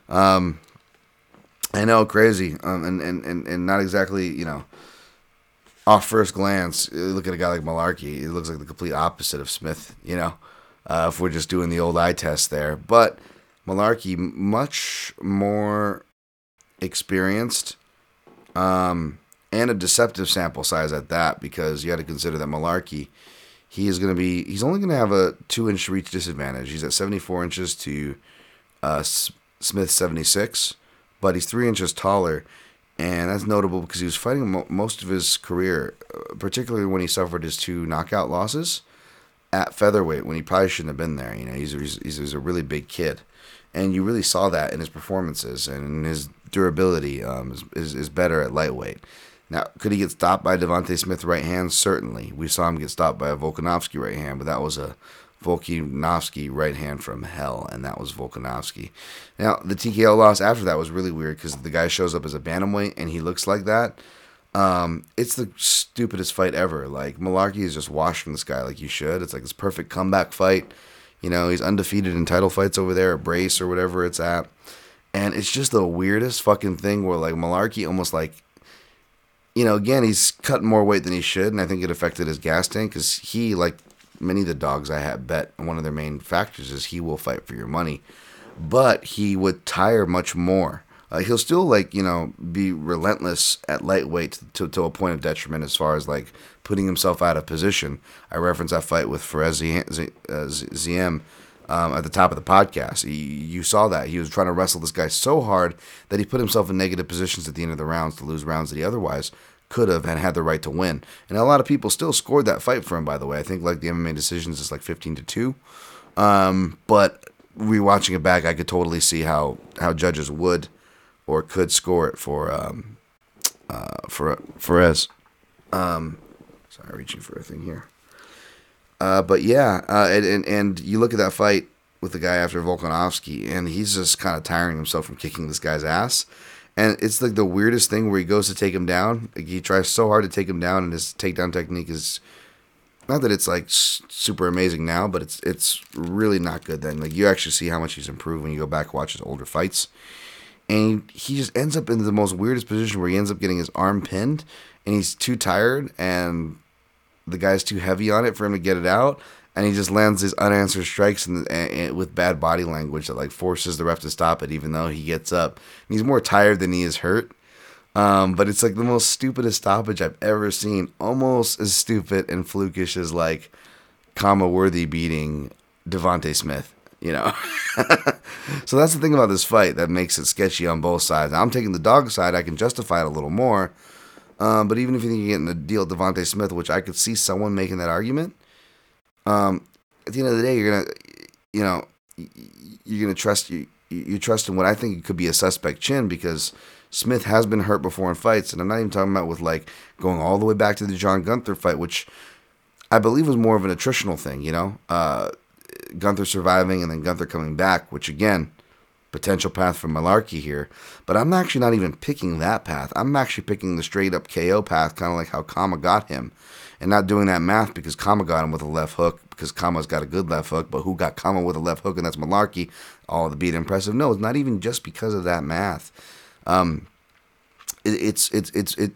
Um, I know, crazy, um, and, and and and not exactly, you know. Off first glance, look at a guy like Mullarkey. It looks like the complete opposite of Smith. You know, uh, if we're just doing the old eye test there, but Mullarkey much more experienced, um, and a deceptive sample size at that because you got to consider that Mullarkey, he is going to be, he's only going to have a two inch reach disadvantage. He's at 74 inches to uh, Smith 76, but he's three inches taller. And that's notable because he was fighting mo- most of his career, uh, particularly when he suffered his two knockout losses at featherweight when he probably shouldn't have been there. You know, he's, he's, he's a really big kid. And you really saw that in his performances and in his durability um, is, is, is better at lightweight. Now, could he get stopped by Devonte Smith right hand? Certainly. We saw him get stopped by a Volkanovski right hand, but that was a Volkanovski right hand from hell, and that was Volkanovski. Now, the TKO loss after that was really weird because the guy shows up as a bantamweight and he looks like that. Um, it's the stupidest fight ever. Like Mullarkey is just washing this guy like you should. It's like this perfect comeback fight. You know, he's undefeated in title fights over there at Brave or whatever it's at. And it's just the weirdest fucking thing where like Mullarkey almost like you know, again, he's cutting more weight than he should, and I think it affected his gas tank because he, like many of the dogs I have bet, one of their main factors is he will fight for your money, but he would tire much more. Uh, he'll still like you know be relentless at lightweight to, to a point of detriment as far as like putting himself out of position. I reference that fight with Fares Ziam um, at the top of the podcast. He, you saw that. He was trying to wrestle this guy so hard that he put himself in negative positions at the end of the rounds to lose rounds that he otherwise could have and had the right to win. And a lot of people still scored that fight for him, by the way. I think like the MMA decisions is like 15 to 2. Um, but rewatching it back, I could totally see how, how judges would or could score it for um, uh, for Fares. Um, sorry, reaching for a thing here. Uh, but yeah, uh, and, and, and you look at that fight with the guy after Volkanovski, and he's just kind of tiring himself from kicking this guy's ass. And it's like the weirdest thing where he goes to take him down. Like he tries so hard to take him down, and his takedown technique is not that it's like super amazing now, but it's it's really not good. Then like you actually see how much he's improved when you go back watch his older fights, and he just ends up in the most weirdest position where he ends up getting his arm pinned, and he's too tired, and the guy's too heavy on it for him to get it out, and he just lands these unanswered strikes and, and, with bad body language that like forces the ref to stop it, even though he gets up. And he's more tired than he is hurt. Um, but it's like the most stupidest stoppage I've ever seen. Almost as stupid and flukish as like Khama Worthy beating Devonte Smith. You know, <laughs> so that's the thing about this fight that makes it sketchy on both sides. I'm taking the dog side; I can justify it a little more. Um, but even if you think you're getting the deal, Devonte Smith, which I could see someone making that argument, um, at the end of the day, you're gonna, you know, you're gonna trust you. You trust in what I think could be a suspect chin because Smith has been hurt before in fights, and I'm not even talking about with like going all the way back to the John Gunther fight, which I believe was more of an attritional thing. You know, uh, Gunther surviving and then Gunther coming back, which again, potential path for Mullarkey here. But I'm actually not even picking that path. I'm actually picking the straight up KO path, kind of like how Khama got him, and not doing that math because Khama got him with a left hook because Khama's got a good left hook, but who got Khama with a left hook and that's Mullarkey? Oh, the beat impressive. No, it's not even just because of that math. Um, it, it's it's it's it.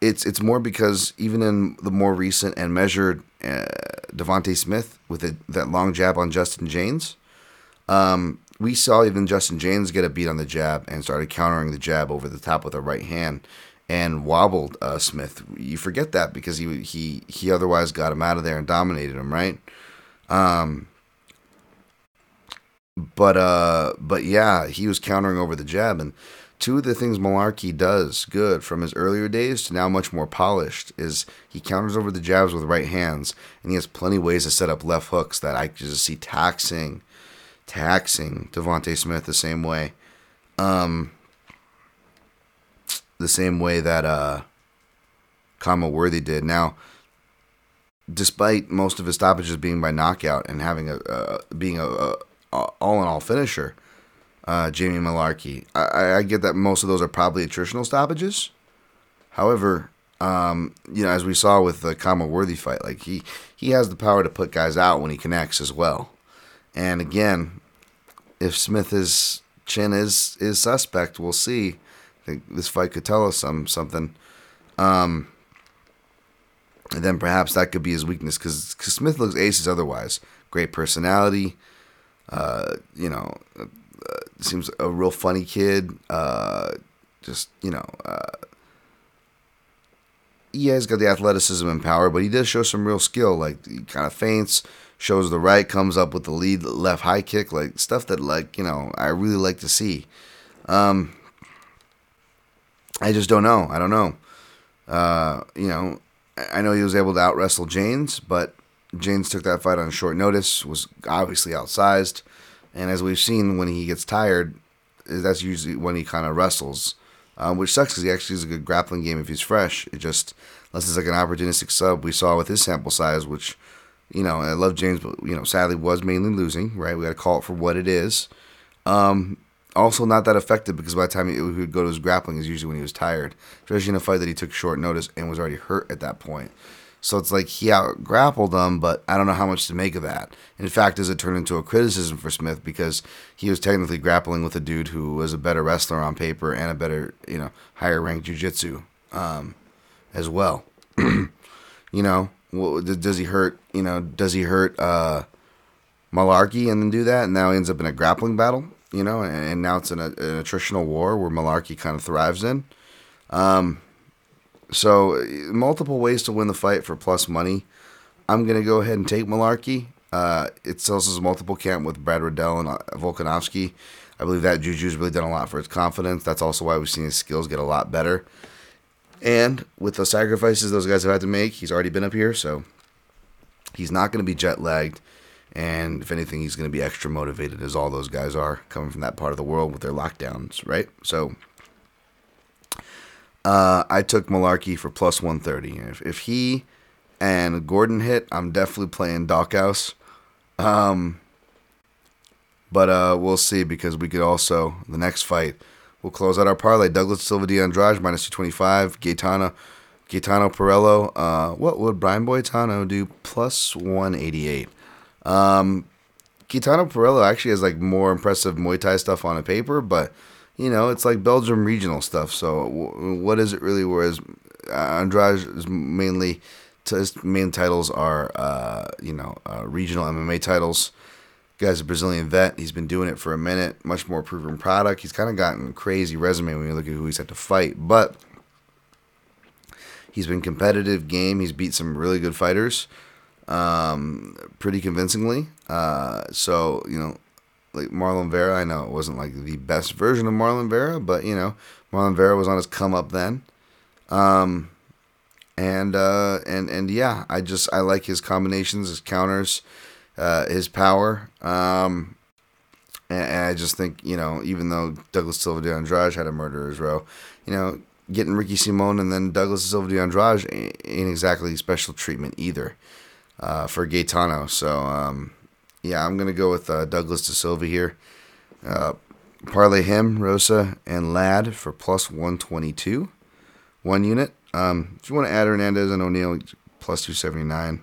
It's it's more because even in the more recent and measured uh, Devonte Smith with a, that long jab on Justin Jaynes, um, we saw even Justin Jaynes get a beat on the jab and started countering the jab over the top with a right hand and wobbled uh, Smith. You forget that because he he he otherwise got him out of there and dominated him, right? Um, but uh, but yeah, he was countering over the jab, and two of the things Mullarkey does good from his earlier days to now much more polished is he counters over the jabs with right hands, and he has plenty ways to set up left hooks that I just see taxing, taxing Devonte Smith the same way, um, the same way that uh, Khama Worthy did. Now, despite most of his stoppages being by knockout and having a uh, being a, a all in all finisher, uh, Jamie Mullarkey. I, I get that most of those are probably attritional stoppages. However, um, you know, as we saw with the Khama Worthy fight, like he he has the power to put guys out when he connects as well. And again, if Smith's chin is is suspect, we'll see. I think this fight could tell us some something. Um, and then perhaps that could be his weakness because Smith looks aces otherwise. Great personality, uh, you know, uh, seems a real funny kid. Uh, just you know, uh, yeah, he's got the athleticism and power, but he does show some real skill. Like he kind of feints, shows the right, comes up with the lead left high kick, like stuff that like you know I really like to see. Um, I just don't know. I don't know. Uh, you know, I know he was able to out wrestle Jaynes, but Jaynes took that fight on short notice, was obviously outsized. And as we've seen, when he gets tired, that's usually when he kind of wrestles, um, which sucks because he actually is a good grappling game if he's fresh. It just, unless it's like an opportunistic sub, we saw with his sample size, which, you know, I love Jaynes, but, you know, sadly was mainly losing, right? We got to call it for what it is. Um, also, not that effective because by the time he would go to his grappling is usually when he was tired, especially in a fight that he took short notice and was already hurt at that point. So it's like he out grappled them, but I don't know how much to make of that. In fact, does it turn into a criticism for Smith because he was technically grappling with a dude who was a better wrestler on paper and a better, you know, higher ranked jujitsu um, as well. <clears throat> you know, does he hurt? You know, does he hurt uh, Mullarkey and then do that? And now he ends up in a grappling battle. You know, and, and now it's an, an attritional war where Mullarkey kind of thrives in. Um, so multiple ways to win the fight for plus money. I'm gonna go ahead and take Mullarkey. Uh, it sells as multiple camp with Brad Riddell and uh, Volkanovski. I believe that Juju's really done a lot for his confidence. That's also why we've seen his skills get a lot better. And with the sacrifices those guys have had to make, he's already been up here, so he's not going to be jet lagged. And if anything, he's going to be extra motivated, as all those guys are coming from that part of the world with their lockdowns, right? So uh, I took Mullarkey for plus 130. If, if he and Gordon hit, I'm definitely playing Doghouse. Um, but uh, we'll see because we could also, the next fight, we'll close out our parlay. Douglas Silva de Andrade, minus 225. Gaetano, Gaetano Pirrello. Uh, what would Brian Boitano do? Plus 188. Um, Gaetano Pirrello actually has like more impressive Muay Thai stuff on a paper, but you know, it's like Belgium regional stuff. So w- what is it really? Whereas uh, Andrade is mainly his main titles are uh, you know uh, regional MMA titles. Guy's a Brazilian vet. He's been doing it for a minute. Much more proven product. He's kind of gotten crazy resume when you look at who he's had to fight, but he's been competitive game. He's beat some really good fighters, um, pretty convincingly. Uh, so you know, like Marlon Vera. I know it wasn't like the best version of Marlon Vera, but you know, Marlon Vera was on his come up then. Um, and uh, and and yeah, I just I like his combinations, his counters, uh, his power. Um, and, and, I just think you know, even though Douglas Silva de Andrade had a murderer's row, you know, getting Ricky Simon and then Douglas Silva de Andrade ain't exactly special treatment either uh, for Gaetano. So um, yeah, I'm gonna go with uh, Douglas De Silva here. Uh, parlay him, Rosa, and Ladd for plus 122, one unit. Um, if you want to add Hernandez and O'Neill, plus 279.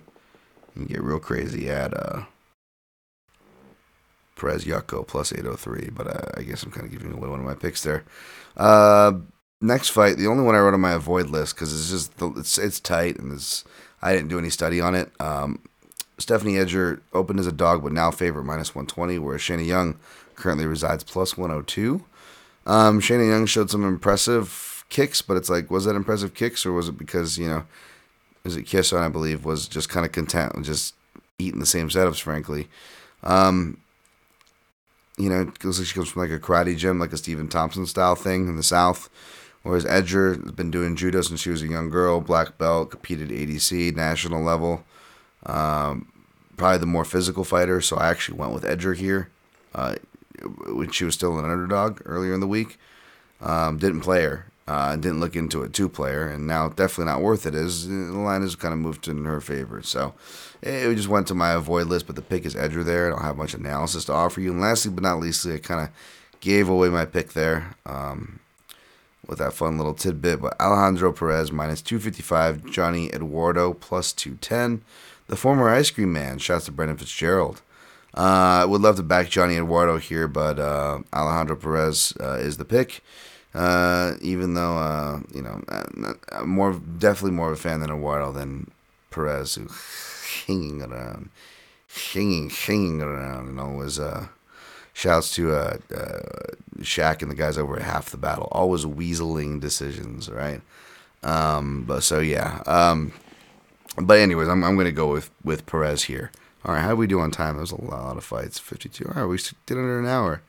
You get real crazy. at uh, Perez Jotko plus 803, but uh, I guess I'm kind of giving away one of my picks there. Uh, next fight, the only one I wrote on my avoid list because it's just the, it's it's tight and it's I didn't do any study on it. Um, Stephanie Edger opened as a dog, but now favorite minus 120, whereas Shayna Young currently resides plus 102. Um, Shayna Young showed some impressive kicks, but it's like, was that impressive kicks or was it because you know, is it Kisson? I believe was just kind of content with just eating the same setups, frankly. Um, you know, it looks like she comes from like a karate gym, like a Stephen Thompson style thing in the South. Whereas Edger has been doing judo since she was a young girl, black belt, competed ADC, national level. Um, probably the more physical fighter, so I actually went with Edger here uh, when she was still an underdog earlier in the week. Um, didn't play her, uh, didn't look into a two player, and now definitely not worth it. Is the line has kind of moved in her favor, so it just went to my avoid list. But the pick is Edger there. I don't have much analysis to offer you. And lastly, but not leastly, I kind of gave away my pick there um, with that fun little tidbit. But Alejandro Perez minus 255, Johnny Eduardo plus 210. The former ice cream man shouts to Brendan Fitzgerald. Uh, I would love to back Johnny Eduardo here, but uh, Alejandro Perez uh, is the pick. Uh, even though uh, you know, I'm more definitely more of a fan than Eduardo than Perez, who hanging around, hanging, hanging around, and always uh, shouts to uh, uh, Shaq and the guys over at half the battle, always weaseling decisions, right? Um, but so yeah, um, but anyways, I'm I'm gonna go with with Perez here. All right, how do we do on time? There's a lot of fights, 52. All right, we did under an hour.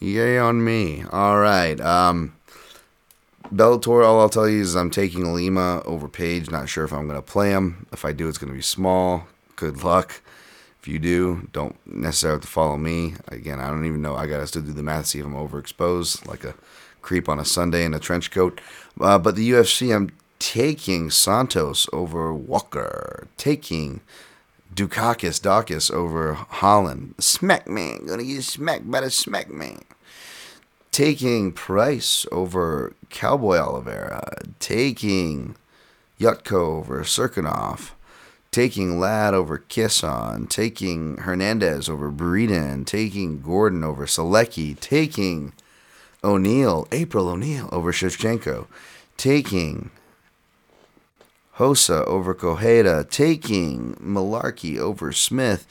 Yay on me. All right. Um, Bellator, all I'll tell you is I'm taking Lima over Page. Not sure if I'm going to play him. If I do, it's going to be small. Good luck. If you do, don't necessarily have to follow me. Again, I don't even know. I got to still do the math, see if I'm overexposed, like a creep on a Sunday in a trench coat. Uh, but the UFC, I'm taking Santos over Walker. Taking Dukakis, Daukaus over Holland. Smack man, gonna get smacked by the smack man. Taking Price over Cowboy Oliveira. Taking Jotko over Cirkunov. Taking Ladd over Kisson. Taking Hernandez over Breeden. Taking Gordon over Solecki. Taking O'Neill, April O'Neill over Shevchenko. Taking Rosa over Correia, taking Mullarkey over Smith,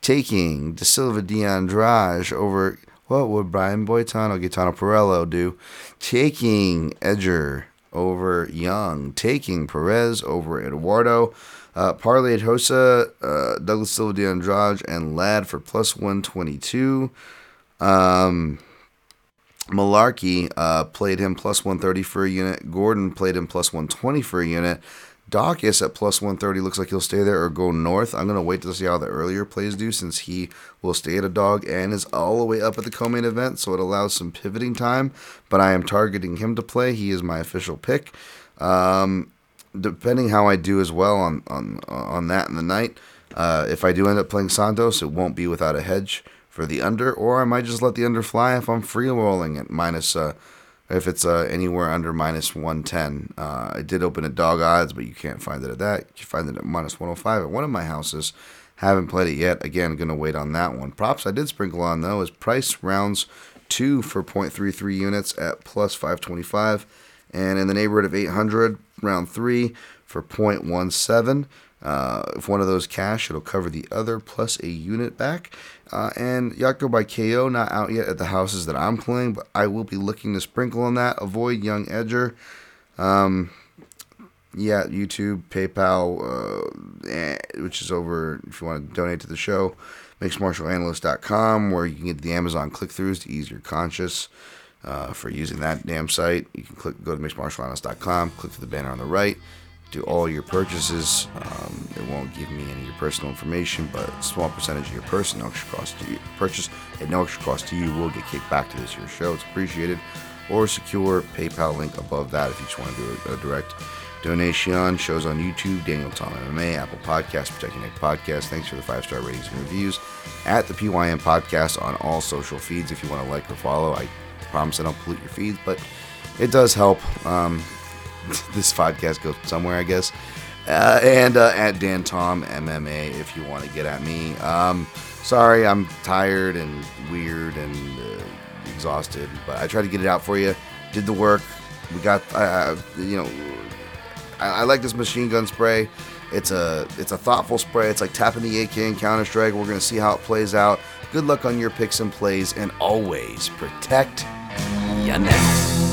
taking De Silva de Andrade over what would Brian Boitano, Gaetano Pirrello do? Taking Edger over Young, taking Perez over Eduardo. Uh, parlayed Hosa, uh, Douglas Silva de Andrade, and Ladd for plus 122. Um, Mullarkey uh, played him plus 130 for a unit. Gordon played him plus 120 for a unit. Daukaus at plus 130 looks like he'll stay there or go north. I'm going to wait to see how the earlier plays do since he will stay at a dog and is all the way up at the co main event, so it allows some pivoting time. But I am targeting him to play. He is my official pick. Um, depending how I do as well on, on, on that in the night, uh, if I do end up playing Santos, it won't be without a hedge for the under, or I might just let the under fly if I'm free rolling at minus. Uh, if it's uh, anywhere under minus 110. Uh, I did open at dog odds, but you can't find it at that. You find it at minus 105 at one of my houses. Haven't played it yet. Again, going to wait on that one. Props I did sprinkle on, though, is price rounds 2 for 0.33 units at plus 525. And in the neighborhood of 800, round three for 0.17. Uh, if one of those cash, it'll cover the other plus a unit back. Uh, and Jotko by KO not out yet at the houses that I'm playing, but I will be looking to sprinkle on that. Avoid Young Edger. Um, yeah, YouTube, PayPal, uh, eh, which is over if you want to donate to the show. MixedMartialAnalyst.com, where you can get the Amazon click-throughs to ease your conscience uh, for using that damn site. You can click go to MixedMartialAnalyst.com, click to the banner on the right, do all your purchases. Um, it won't give me any of your personal information, but a small percentage of your personal extra cost to you purchase at no extra cost to you will get kicked back to this year's show. It's appreciated. Or secure PayPal link above that if you just want to do a, a direct donation. Shows on YouTube, Daniel Tom MMA, Apple Podcasts, Protecting Neck Podcast. Thanks for the five star ratings and reviews at the PYN Podcast on all social feeds. If you want to like or follow, I promise I don't pollute your feeds, but it does help. Um, <laughs> this podcast goes somewhere, I guess. Uh, and uh, at Dan Tom MMA if you want to get at me. Um, sorry, I'm tired and weird and uh, exhausted, but I tried to get it out for you. Did the work. We got, you know, I, I like this machine gun spray. It's a it's a thoughtful spray. It's like tapping the AK in Counter Strike. We're gonna see how it plays out. Good luck on your picks and plays, and always protect your neck.